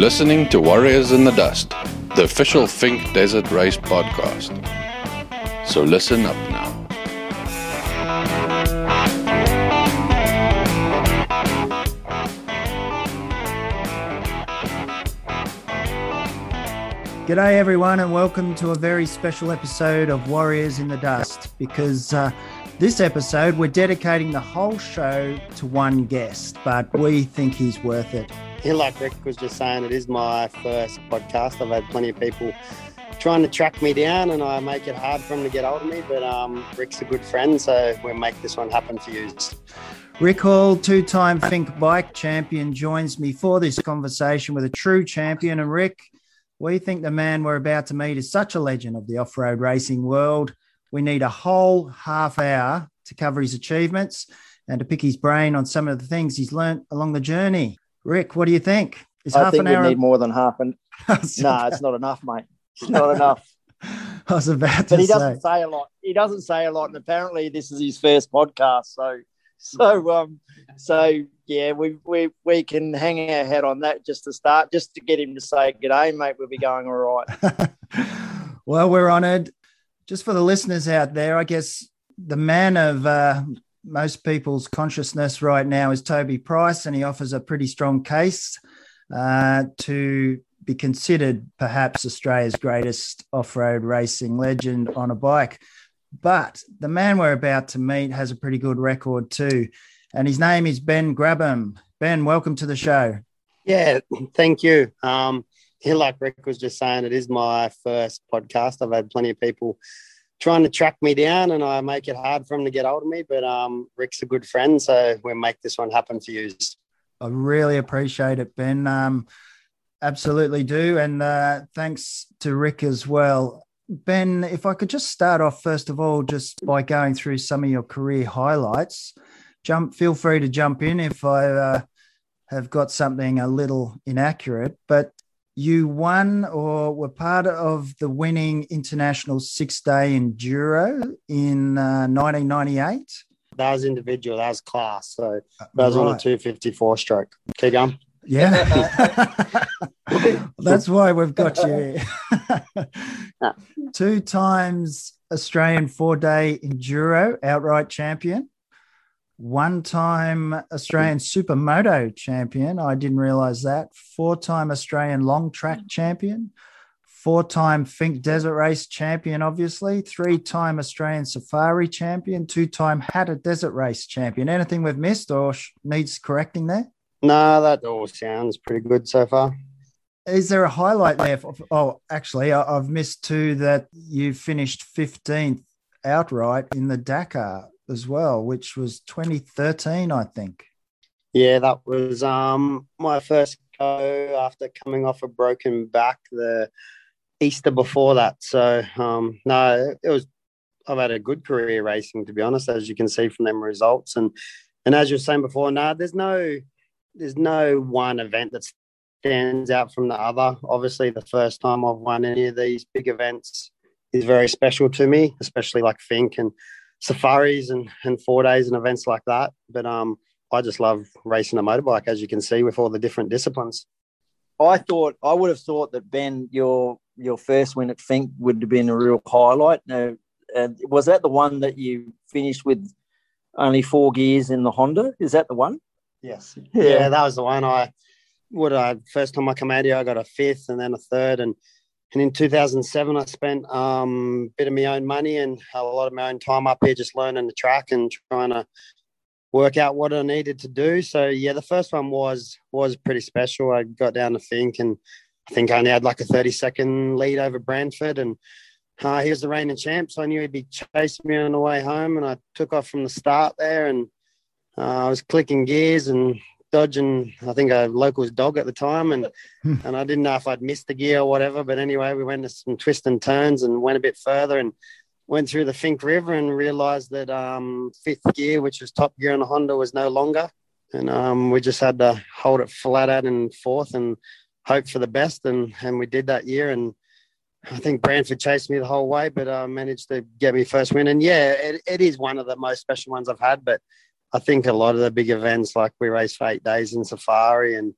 Listening to Warriors in the Dust, the official Finke Desert Race podcast. So listen up now. G'day, everyone, and welcome to a very special episode of Warriors in the Dust. Because uh, this episode, we're dedicating the whole show to one guest, but we think he's worth it. Yeah, like Rick was just saying, it is my first podcast. I've had plenty of people trying to track me down, and I make it hard for them to get hold of me. But um, Rick's a good friend, so we'll make this one happen for you. Rick Hall, two time Finke bike champion, joins me for this conversation with a true champion. And Rick, we think the man we're about to meet is such a legend of the off road racing world. We need a whole half hour to cover his achievements and to pick his brain on some of the things he's learnt along the journey. Rick, what do you think? Is I half think an hour? We need more than half an. no, nah, it's not enough, mate. It's not enough. I was about to but he doesn't say a lot. He doesn't say a lot, and apparently this is his first podcast. So, so, um, so yeah, we we we can hang our head on that just to start, just to get him to say good day, mate. We'll be going all right. well, we're honoured. Just for the listeners out there, I guess the man of uh, most people's consciousness right now is Toby Price, and he offers a pretty strong case uh, to be considered perhaps Australia's greatest off road racing legend on a bike. But the man we're about to meet has a pretty good record too and his name is Ben Grabham. Ben, welcome to the show. Yeah, thank you. Um, like Rick was just saying, it is my first podcast. I've had plenty of people trying to track me down, and I make it hard for him to get hold of me. But um, Rick's a good friend, so we'll make this one happen for you. I really appreciate it, Ben. Um, absolutely do, and uh, thanks to Rick as well. Ben, if I could just start off first of all, just by going through some of your career highlights jump. Feel free to jump in if I uh, have got something a little inaccurate. But you won or were part of the winning international six day enduro in uh, 1998. That was individual. That was class. So that was right. on a 254 stroke. Keep going. Yeah. That's why we've got you. Two times Australian four day enduro outright champion one time Australian Supermoto champion. I didn't realize that. Four time Australian long track mm. champion. Four time Finke Desert Race champion, obviously. Three time Australian Safari champion. Two time Hattah Desert Race champion. Anything we've missed or needs correcting there? No, that all sounds pretty good so far. Is there a highlight there? For, oh, actually, I've missed two that you finished 15th outright in the Dakar as well, which was 2013, I think. Yeah, that was um, my first go after coming off a broken back the Easter before that. So um, no, it was. I've had a good career racing, to be honest, as you can see from them results. And and as you were saying before, no, there's no there's no one event that stands out from the other. Obviously, the first time I've won any of these big events is very special to me, especially like Finke and safaris and, and four days and events like that. But um, I just love racing a motorbike, as you can see, with all the different disciplines. I thought I would have thought that Ben, your your first win at Finke would have been a real highlight. Now, uh, was that the one that you finished with only four gears in the Honda? Is that the one? Yes. Yeah, yeah that was the one. I would I first time I come out here, I got a fifth and then a third, and and in 2007, I spent um, a bit of my own money and a lot of my own time up here just learning the track and trying to work out what I needed to do. So yeah, the first one was was pretty special. I got down to Finke and I think I only had like a 30 second lead over Branford and uh, he was the reigning champ, so I knew he'd be chasing me on the way home. And I took off from the start there, and uh, I was clicking gears and dodging, I think a local's dog at the time, and hmm. and I didn't know if I'd missed the gear or whatever. But anyway, we went to some twists and turns and went a bit further and went through the Finke River and realised that um, fifth gear, which was top gear on the Honda, was no longer, and um, we just had to hold it flat out in fourth and hope for the best, and and we did that year and. I think Branford chased me the whole way, but I uh, managed to get me first win. And yeah, it, it is one of the most special ones I've had. But I think a lot of the big events, like we race for eight days in Safari and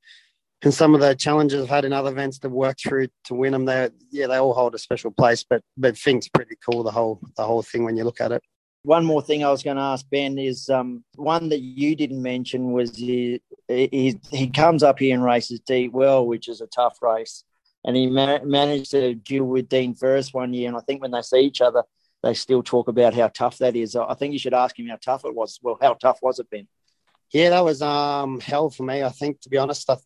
and some of the challenges I've had in other events to work through to win them. They yeah, they all hold a special place. But but Finke's pretty cool. The whole the whole thing when you look at it. One more thing I was going to ask Ben is um, one that you didn't mention was he, he he comes up here and races Deep Well, which is a tough race, and he ma- managed to deal with Dean Ferris one year. And I think when they see each other, they still talk about how tough that is. I think you should ask him how tough it was. Well, how tough was it, Ben? Yeah, that was um hell for me. I think, to be honest, I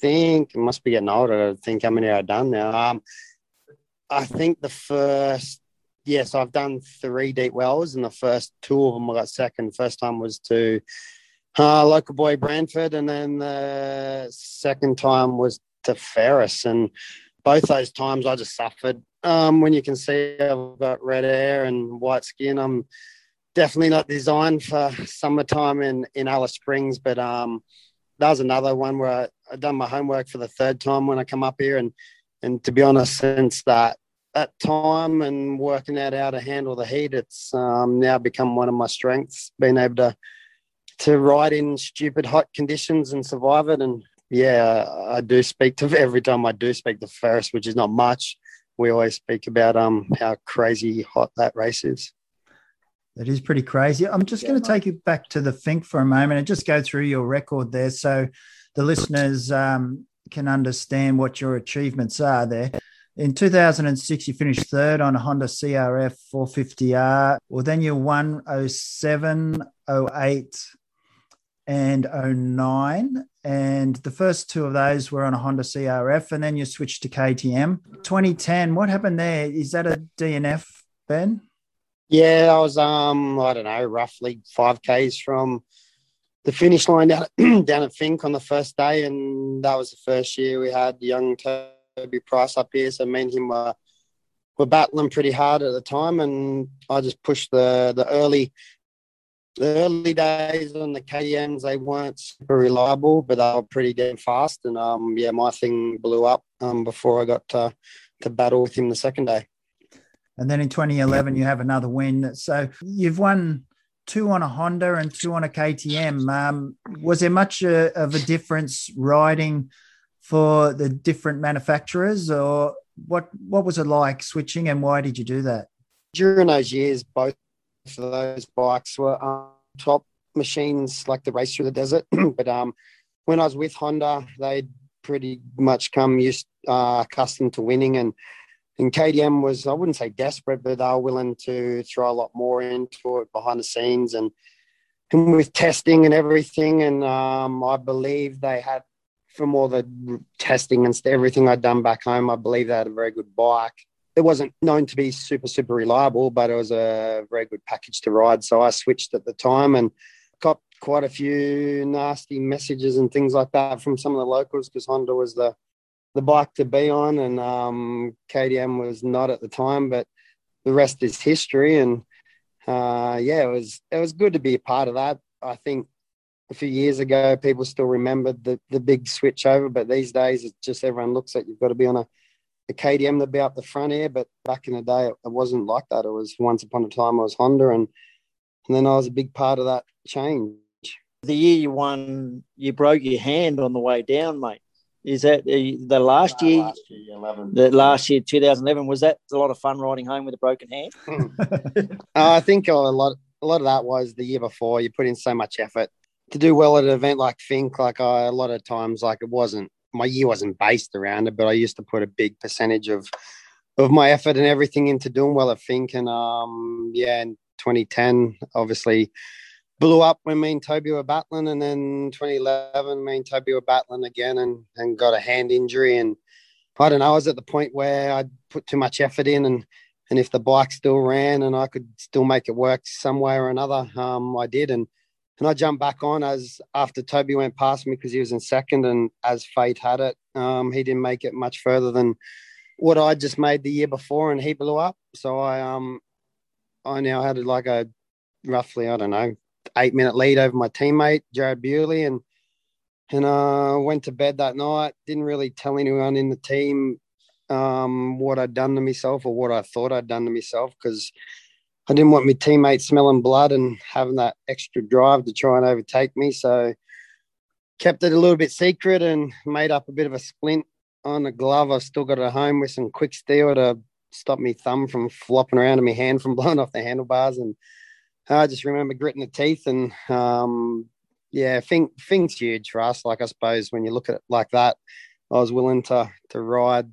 think it must be getting older. I think how many I've done now. Um, I think the first, yes, I've done three deep wells, and the first two of them I got second. First time was to uh, local boy Branford, and then the second time was to Ferris, and both those times I just suffered. Um, when you can see I've got red hair and white skin, I'm definitely not designed for summertime in in Alice Springs, but um, that was another one where I, done my homework for the third time when I come up here, and and to be honest, since that that time and working out how to handle the heat, it's um, now become one of my strengths, being able to to ride in stupid hot conditions and survive it. And yeah, I do speak to every time I do speak to Ferris, which is not much. We always speak about um how crazy hot that race is. That is pretty crazy. I'm just yeah, going to take you back to the Finke for a moment and just go through your record there so the listeners um, can understand what your achievements are there. In 2006, you finished third on a Honda CRF 450R. Well, then you won 07, 08, and 09. And the first two of those were on a Honda CRF, and then you switched to KTM. 2010, what happened there? Is that a DNF, Ben? Yeah, I was um I don't know, roughly five k's from the finish line down at, down at Finke on the first day, and that was the first year we had young Toby Price up here. So me and him were were battling pretty hard at the time, and I just pushed the the early early days on the KTM's. They weren't super reliable, but they were pretty damn fast. And um yeah, my thing blew up um before I got to to battle with him the second day. And then in 2011, you have another win. So you've won two on a Honda and two on a KTM. Um, was there much uh, of a difference riding for the different manufacturers, or what? What was it like switching, and why did you do that? During those years, both those bikes were um, top machines, like the race through the desert. but um, when I was with Honda, they'd pretty much come used uh, accustomed to winning and and KTM was, I wouldn't say desperate, but they were willing to throw a lot more into it behind the scenes and, and with testing and everything. And um, I believe they had, from all the testing and everything I'd done back home, I believe they had a very good bike. It wasn't known to be super, super reliable, but it was a very good package to ride. So I switched at the time and got quite a few nasty messages and things like that from some of the locals because Honda was the the bike to be on, and um, KTM was not at the time, but the rest is history. And uh, yeah, it was it was good to be a part of that. I think a few years ago, people still remembered the the big switch over, but these days it's just everyone looks at you've got to be on a, a KTM to be up the front here. But back in the day, it, it wasn't like that. It was once upon a time I was Honda, and and then I was a big part of that change. The year you won, you broke your hand on the way down, mate. Is that the, the last no, year? Last year, 11. The last year, 2011. Was that a lot of fun riding home with a broken hand? uh, I think a lot, a lot of that was the year before. You put in so much effort to do well at an event like Finke. Like I, a lot of times, like it wasn't my year wasn't based around it, but I used to put a big percentage of of my effort and everything into doing well at Finke. And um, yeah, in 2010, obviously blew up when me and Toby were battling, and then 2011, me and Toby were battling again, and and got a hand injury, and I don't know. I was at the point where I'd put too much effort in, and and if the bike still ran and I could still make it work some way or another, um, I did, and and I jumped back on as after Toby went past me because he was in second, and as fate had it, um, he didn't make it much further than what I just made the year before, and he blew up. So I um I now had like a roughly I don't know eight minute lead over my teammate Jared Bewley, and and uh, went to bed that night. Didn't really tell anyone in the team um, what I'd done to myself or what I thought I'd done to myself because I didn't want my teammates smelling blood and having that extra drive to try and overtake me. So kept it a little bit secret and made up a bit of a splint on a glove. I've still got at home with some quick steel to stop me thumb from flopping around and my hand from blowing off the handlebars. And I just remember gritting the teeth and um, yeah, Finke things huge for us. Like I suppose when you look at it like that, I was willing to to ride,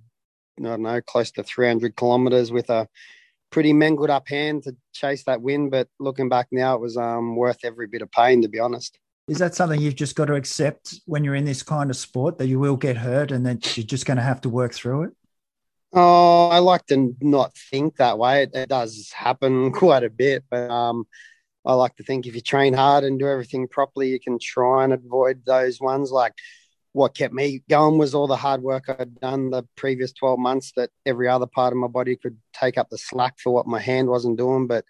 I don't know, close to 300 kilometers with a pretty mangled up hand to chase that win. But looking back now, it was um, worth every bit of pain, to be honest. Is that something you've just got to accept when you're in this kind of sport that you will get hurt and that you're just going to have to work through it? Oh, I like to not think that way. It, it does happen quite a bit, but um, I like to think if you train hard and do everything properly, you can try and avoid those ones. Like what kept me going was all the hard work I'd done the previous 12 months that every other part of my body could take up the slack for what my hand wasn't doing. But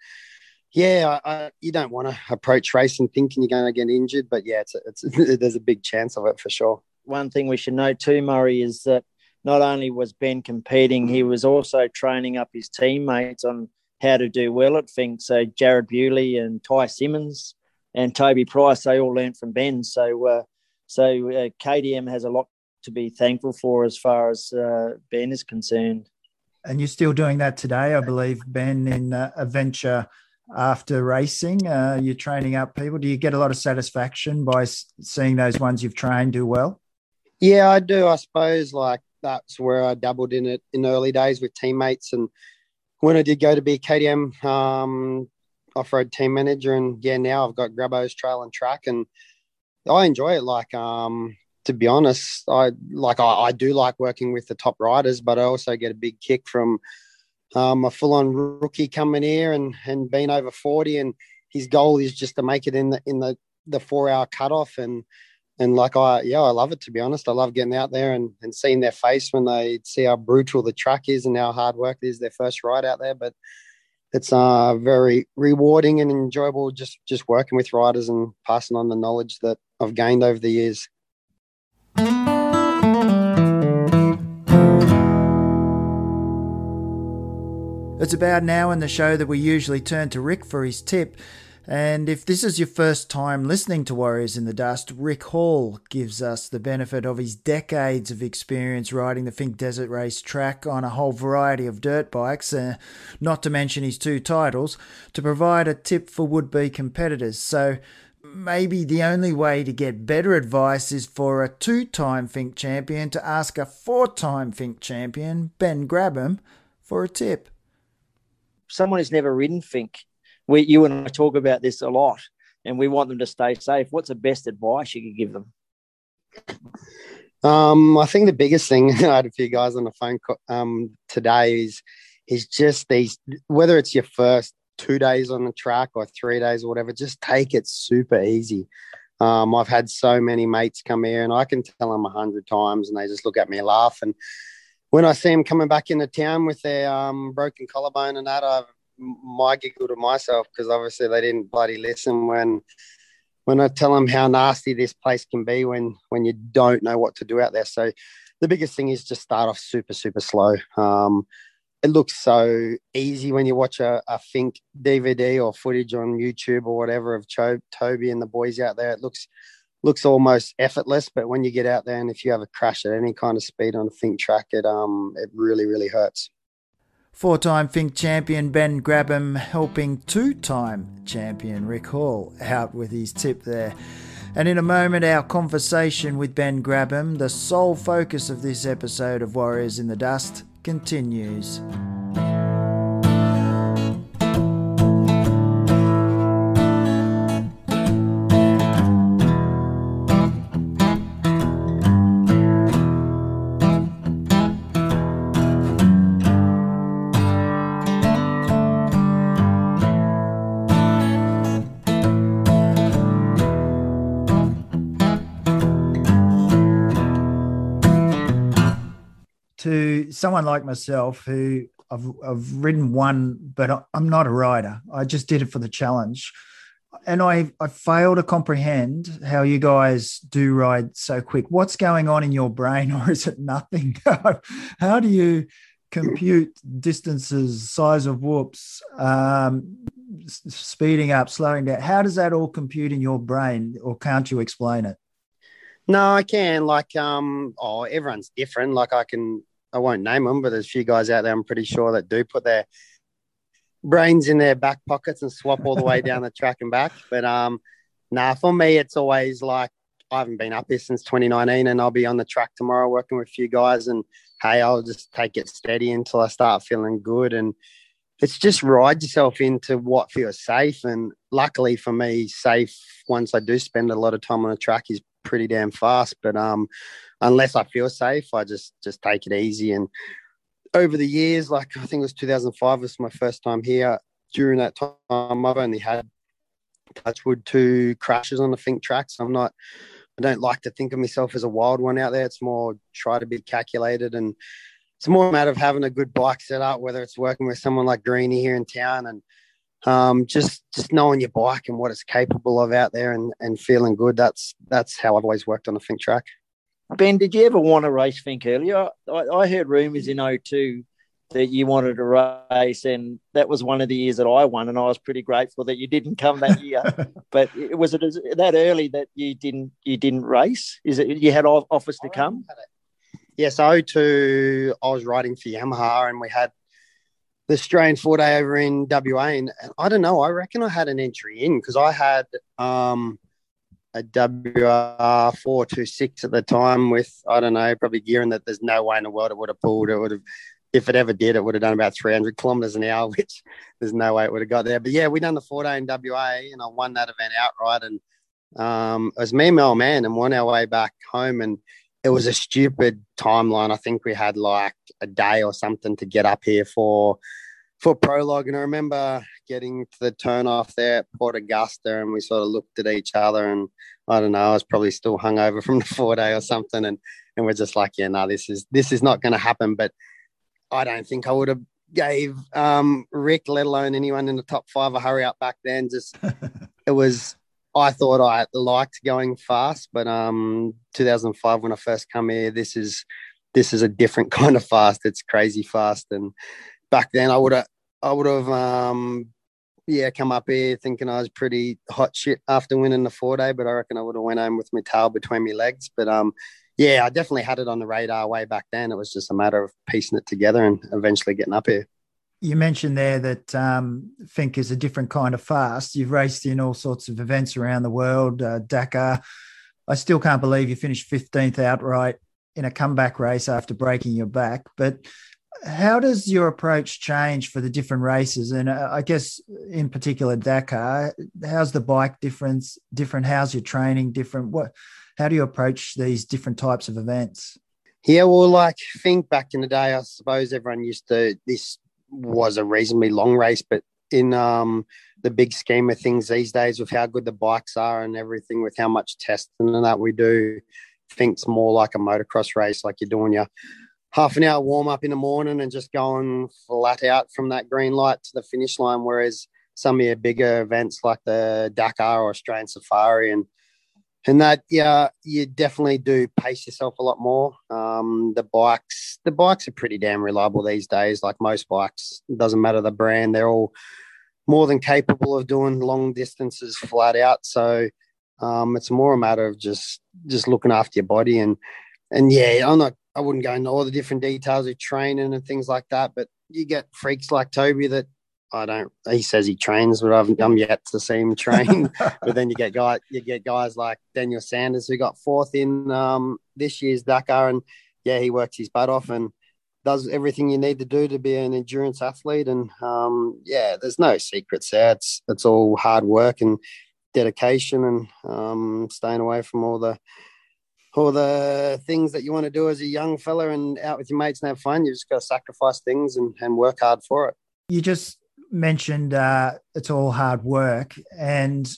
yeah, I, I, you don't want to approach racing thinking you're going to get injured, but yeah, it's, it's there's a big chance of it for sure. One thing we should note too, Murray, is that not only was Ben competing, he was also training up his teammates on how to do well at Finke. So Jared Bewley and Ty Simmons and Toby Price, they all learned from Ben. So uh, so uh, KTM has a lot to be thankful for as far as uh, Ben is concerned. And you're still doing that today, I believe, Ben, in uh, a venture after racing? Uh, you're training up people. Do you get a lot of satisfaction by seeing those ones you've trained do well? Yeah, I do. I suppose like that's where I dabbled in it in early days with teammates. And when I did go to be KTM um, off-road team manager, and yeah, now I've got Grabos Trail and Track, and I enjoy it. Like, um, to be honest, I like I, I do like working with the top riders, but I also get a big kick from um, a full-on rookie coming here and and being over 40 and his goal is just to make it in the in the the four hour cutoff and and like I yeah I love it to be honest I love getting out there and, and seeing their face when they see how brutal the track is and how hard work it is their first ride out there but it's uh very rewarding and enjoyable just just working with riders and passing on the knowledge that I've gained over the years. It's about now in the show that we usually turn to Rick for his tip. And if this is your first time listening to Warriors in the Dust, Rick Hall gives us the benefit of his decades of experience riding the Finke Desert Race track on a whole variety of dirt bikes, uh, not to mention his two titles, to provide a tip for would be competitors. So maybe the only way to get better advice is for a two time Finke champion to ask a four time Finke champion, Ben Grabham, for a tip someone who's never ridden Finke, we, you and I talk about this a lot, and we want them to stay safe. What's the best advice you could give them? Um, I think the biggest thing I had a few guys on the phone um, today is is just these whether it's your first two days on the track or three days or whatever, just take it super easy. Um, I've had so many mates come here and I can tell them a hundred times and they just look at me laugh. And when I see them coming back into town with their um, broken collarbone and that, I my giggle to myself because obviously they didn't bloody listen when when I tell them how nasty this place can be when when you don't know what to do out there. So the biggest thing is just start off super super slow. Um, it looks so easy when you watch a, a Finke DVD or footage on YouTube or whatever of Cho- Toby and the boys out there. It looks looks almost effortless, but when you get out there and if you have a crash at any kind of speed on a Finke track, it um it really really hurts. Four time Finke champion Ben Grabham helping two time champion Rick Hall out with his tip there. And in a moment, our conversation with Ben Grabham, the sole focus of this episode of Warriors in the Dust, continues. Someone like myself who I've, I've ridden one, but I'm not a rider. I just did it for the challenge. And I, I fail to comprehend how you guys do ride so quick. What's going on in your brain, or is it nothing? how do you compute distances, size of whoops, um, speeding up, slowing down? How does that all compute in your brain, or can't you explain it? No, I can. Like, um, oh, everyone's different. Like, I can, I won't name them, but there's a few guys out there I'm pretty sure that do put their brains in their back pockets and swap all the way down the track and back. But um, nah, for me, it's always like I haven't been up here since 2019, and I'll be on the track tomorrow working with a few guys. And hey, I'll just take it steady until I start feeling good. And it's just ride yourself into what feels safe. And luckily for me, safe once I do spend a lot of time on the track is pretty damn fast. But um, unless I feel safe, I just just take it easy. And over the years, like I think it was 2005 was my first time here. During that time, I've only had touchwood two crashes on the Finke tracks. I'm not I don't like to think of myself as a wild one out there. It's more try to be calculated and it's more a matter of having a good bike set up, whether it's working with someone like Greeny here in town and um, just just knowing your bike and what it's capable of out there and, and feeling good. That's that's how I've always worked on a Finke track. Ben, did you ever want to race Finke earlier? I, I heard rumours in 02 that you wanted to race, and that was one of the years that I won, and I was pretty grateful that you didn't come that year. but was it that early that you didn't you didn't race? Is it you had offers to come? Yes, yeah, so 02, I was riding for Yamaha, and we had the Australian four day over in WA, and I don't know. I reckon I had an entry in because I had um, a WR four two six at the time with I don't know probably gearing that there's no way in the world it would have pulled. It would have if it ever did, it would have done about 300 kilometers an hour, which there's no way it would have got there. But yeah, we done the four day in WA and I won that event outright. And um, it was me and my old man and won our way back home. And it was a stupid timeline. I think we had like a day or something to get up here for for prologue. And I remember getting to the turn off there at Port Augusta and we sort of looked at each other and I don't know, I was probably still hungover from the four day or something. And and we're just like, yeah, no, this is this is not going to happen. But I don't think I would have gave um, Rick, let alone anyone in the top five, a hurry up back then. Just it was. I thought I liked going fast, but um, 2005 when I first come here, this is this is a different kind of fast. It's crazy fast, and back then I would have I would have um, yeah come up here thinking I was pretty hot shit after winning the four day, but I reckon I would have went home with my tail between my legs. But um, yeah, I definitely had it on the radar way back then. It was just a matter of piecing it together and eventually getting up here. You mentioned there that um, Finke is a different kind of fast. You've raced in all sorts of events around the world, uh, Dakar. I still can't believe you finished 15th outright in a comeback race after breaking your back. But how does your approach change for the different races? And uh, I guess in particular Dakar, how's the bike difference different? How's your training different? What how do you approach these different types of events? Yeah, well, like think back in the day, I suppose everyone used to. This was a reasonably long race, but in um, the big scheme of things these days, with how good the bikes are and everything, with how much testing and that we do, Finke's more like a motocross race, like you're doing your half an hour warm up in the morning and just going flat out from that green light to the finish line. Whereas some of your bigger events like the Dakar or Australian Safari and and that yeah you definitely do pace yourself a lot more. Um, the bikes the bikes are pretty damn reliable these days. Like most bikes doesn't matter the brand they're all more than capable of doing long distances flat out. So um, it's more a matter of just just looking after your body. And and yeah i'm not i wouldn't go into all the different details of training and things like that but you get freaks like toby that I don't. He says he trains, but I've I'm yet to see him train. but then you get guy you get guys like Daniel Sanders who got fourth in um, this year's Dakar, and yeah, he works his butt off and does everything you need to do to be an endurance athlete. And um, yeah, there's no secrets there. It's it's all hard work and dedication and um, staying away from all the all the things that you want to do as a young fella and out with your mates and have fun. You just got to sacrifice things and, and work hard for it. You just mentioned uh, it's all hard work and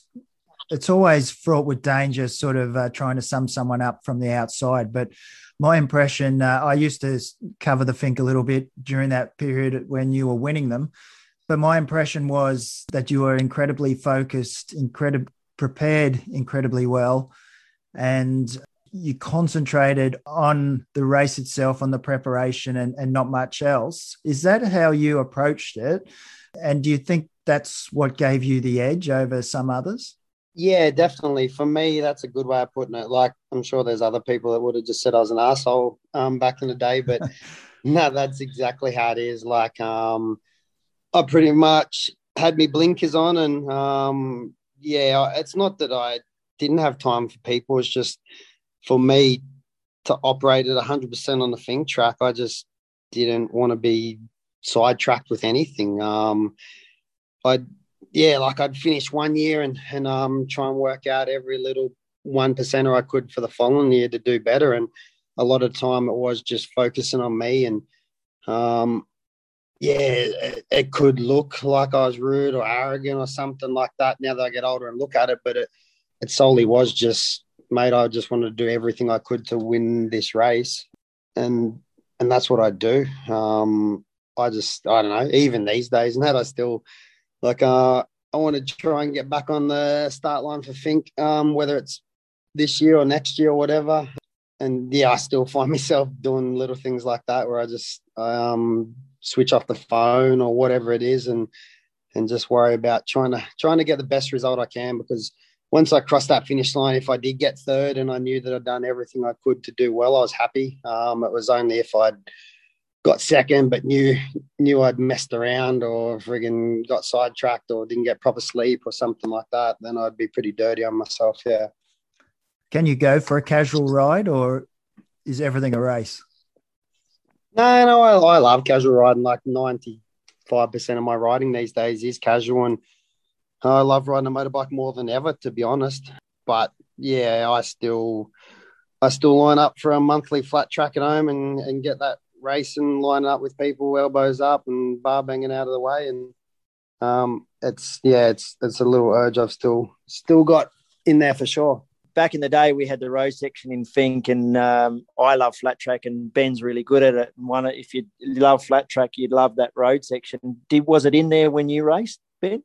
it's always fraught with danger, sort of uh, trying to sum someone up from the outside. But my impression, uh, I used to cover the Finke a little bit during that period when you were winning them. But my impression was that you were incredibly focused, incredibly prepared, incredibly well, and you concentrated on the race itself, on the preparation, and, and not much else. Is that how you approached it? And do you think that's what gave you the edge over some others? Yeah, definitely. For me, that's a good way of putting it. Like, I'm sure there's other people that would have just said I was an asshole um, back in the day, but no, that's exactly how it is. Like, um, I pretty much had me blinkers on, and um, yeah, it's not that I didn't have time for people. It's just for me to operate at 100% on the Finke track. I just didn't want to be sidetracked with anything. Um, I yeah, like I'd finish one year and and um try and work out every little one percenter I could for the following year to do better. And a lot of time it was just focusing on me and um yeah, it, it could look like I was rude or arrogant or something like that now that I get older and look at it, but it it solely was just mate, I just wanted to do everything I could to win this race. And and that's what I do. Um I just I don't know, even these days and that I still like uh, I want to try and get back on the start line for Finke, um, whether it's this year or next year or whatever. And yeah, I still find myself doing little things like that where I just um, switch off the phone or whatever it is, and and just worry about trying to trying to get the best result I can because once I crossed that finish line, if I did get third and I knew that I'd done everything I could to do well, I was happy. Um, it was only if I'd got second, but knew knew I'd messed around or friggin' got sidetracked or didn't get proper sleep or something like that, then I'd be pretty dirty on myself. Yeah. Can you go for a casual ride or is everything a race? No, no, I, I love casual riding. Like ninety five percent of my riding these days is casual, and I love riding a motorbike more than ever, to be honest. But yeah, I still I still line up for a monthly flat track at home and, and get that racing, lining up with people, elbows up and bar banging out of the way. And um, it's yeah, it's it's a little urge I've still still got in there for sure. Back in the day, we had the road section in Finke, and um, I love flat track, and Ben's really good at it. And one, if you love flat track, you'd love that road section. Did was it in there when you raced, Ben?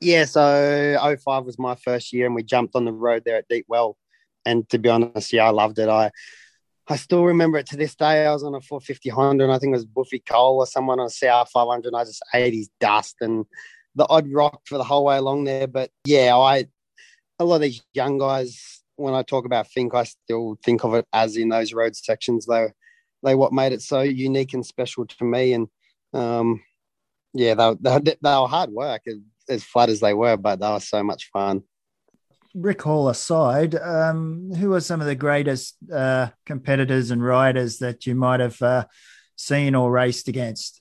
Yeah, so 05 was my first year, and we jumped on the road there at Deep Well. And to be honest, yeah, I loved it. I I still remember it to this day. I was on a 450 Honda, and I think it was Buffy Cole or someone on a CR 500. And I just ate his dust and the odd rock for the whole way along there. But yeah, I a lot of these young guys, when I talk about Finke, I still think of it as in those road sections. They they what made it so unique and special to me. And um, yeah, they, they, they were hard work, as flat as they were, but they were so much fun. Rick Hall aside, um, who are some of the greatest uh, competitors and riders that you might have uh, seen or raced against?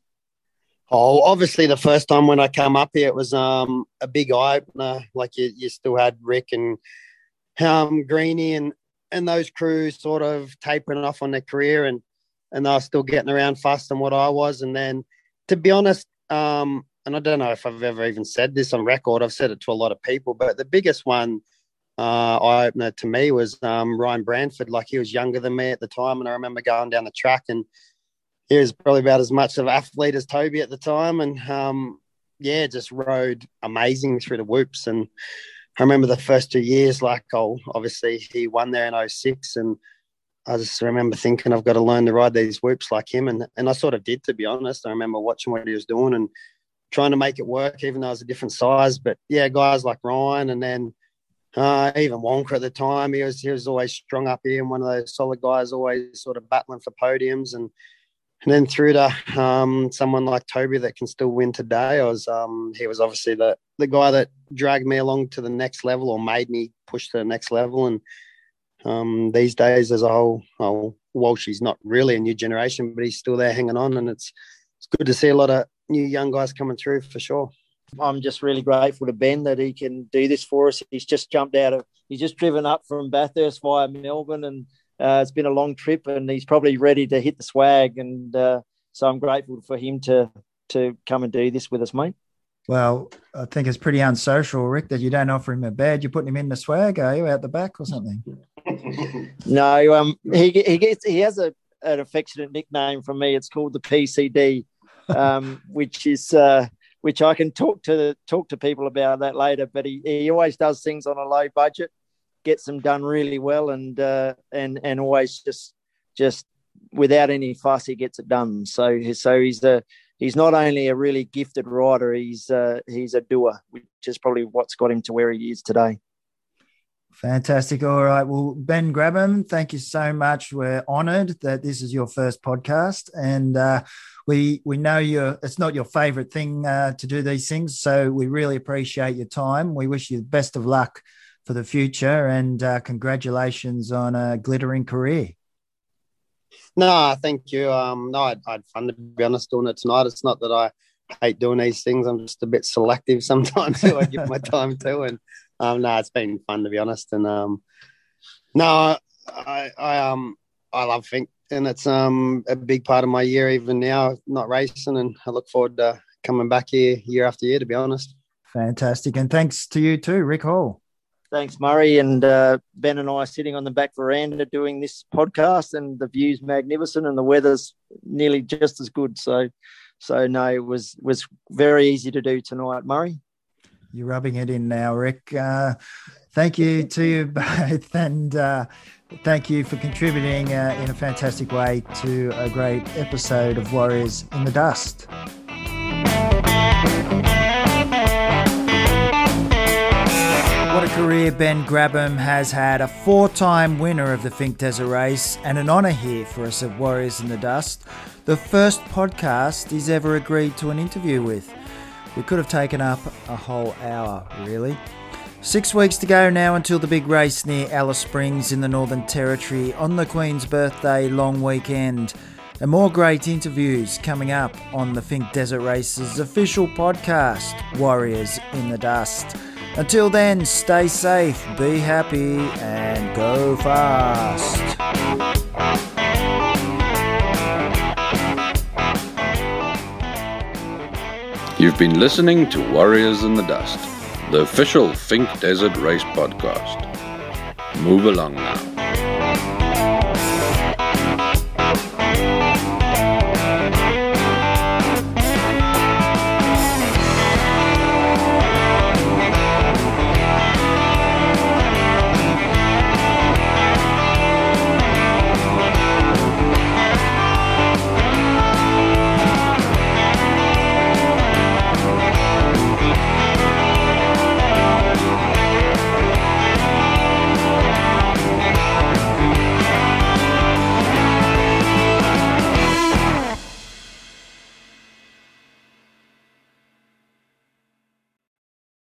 Oh, obviously, the first time when I came up here, it was um, a big eye opener. Like you, you still had Rick and um, Greeny and and those crews sort of tapering off on their career, and and they were still getting around faster than what I was. And then, to be honest, um, and I don't know if I've ever even said this on record. I've said it to a lot of people, but the biggest one uh, eye opener to me was um, Ryan Branford. Like he was younger than me at the time, and I remember going down the track, and he was probably about as much of an athlete as Toby at the time, and um, yeah, just rode amazing through the whoops. And I remember the first two years, like oh, obviously he won there in 06 and I just remember thinking I've got to learn to ride these whoops like him, and and I sort of did to be honest. I remember watching what he was doing and trying to make it work, even though it was a different size. But yeah, guys like Ryan, and then uh, even Wonka at the time, he was he was always strong up here and one of those solid guys, always sort of battling for podiums and and then through to um, someone like Toby that can still win today. I was um, he was obviously the the guy that dragged me along to the next level or made me push to the next level. And um, these days, there's a whole oh, Walsh. He's not really a new generation, but he's still there hanging on, and it's it's good to see a lot of new young guys coming through for sure. I'm just really grateful to Ben that he can do this for us. He's just jumped out of, he's just driven up from Bathurst via Melbourne, and uh, it's been a long trip, and he's probably ready to hit the swag. And uh, so I'm grateful for him to to come and do this with us, mate. Well, I think it's pretty unsocial, Rick, that you don't offer him a bed. You're putting him in the swag, are you, out the back or something? no, um, he he gets he has a an affectionate nickname from me. It's called the PCD, um, which is. Uh, which I can talk to talk to people about that later. But he, he always does things on a low budget, gets them done really well, and uh, and and always just just without any fuss, he gets it done. So so he's a he's not only a really gifted rider, he's uh, he's a doer, which is probably what's got him to where he is today. Fantastic. All right. Well, Ben Grabham, thank you so much. We're honoured that this is your first podcast, and uh, we we know you it's not your favourite thing uh, to do these things, so we really appreciate your time. We wish you the best of luck for the future, and uh, congratulations on a glittering career. No, thank you. Um, no, I, had fun to be honest doing it tonight. It's not that I hate doing these things. I'm just a bit selective sometimes who I give my time to, and um, no, it's been fun to be honest. And um, no, I, I um, I love Finke, and it's um a big part of my year even now, not racing, and I look forward to coming back here year after year. To be honest. Fantastic, and thanks to you too, Rick Hall. Thanks, Murray. And uh, Ben and I are sitting on the back veranda doing this podcast, and the view's magnificent, and the weather's nearly just as good. So, so no, it was was very easy to do tonight, Murray. You're rubbing it in now, Rick. Uh, thank you to you both, and uh, thank you for contributing uh, in a fantastic way to a great episode of Warriors in the Dust. What a career Ben Grabham has had, a four time winner of the Finke Desert Race, and an honour here for us at Warriors in the Dust. The first podcast he's ever agreed to an interview with. We could have taken up a whole hour, really. Six weeks to go now until the big race near Alice Springs in the Northern Territory on the Queen's birthday long weekend. And more great interviews coming up on the Finke Desert Races official podcast, Warriors in the Dust. Until then, stay safe, be happy, and go fast. You've been listening to Warriors in the Dust, the official Finke Desert Race podcast. Move along now.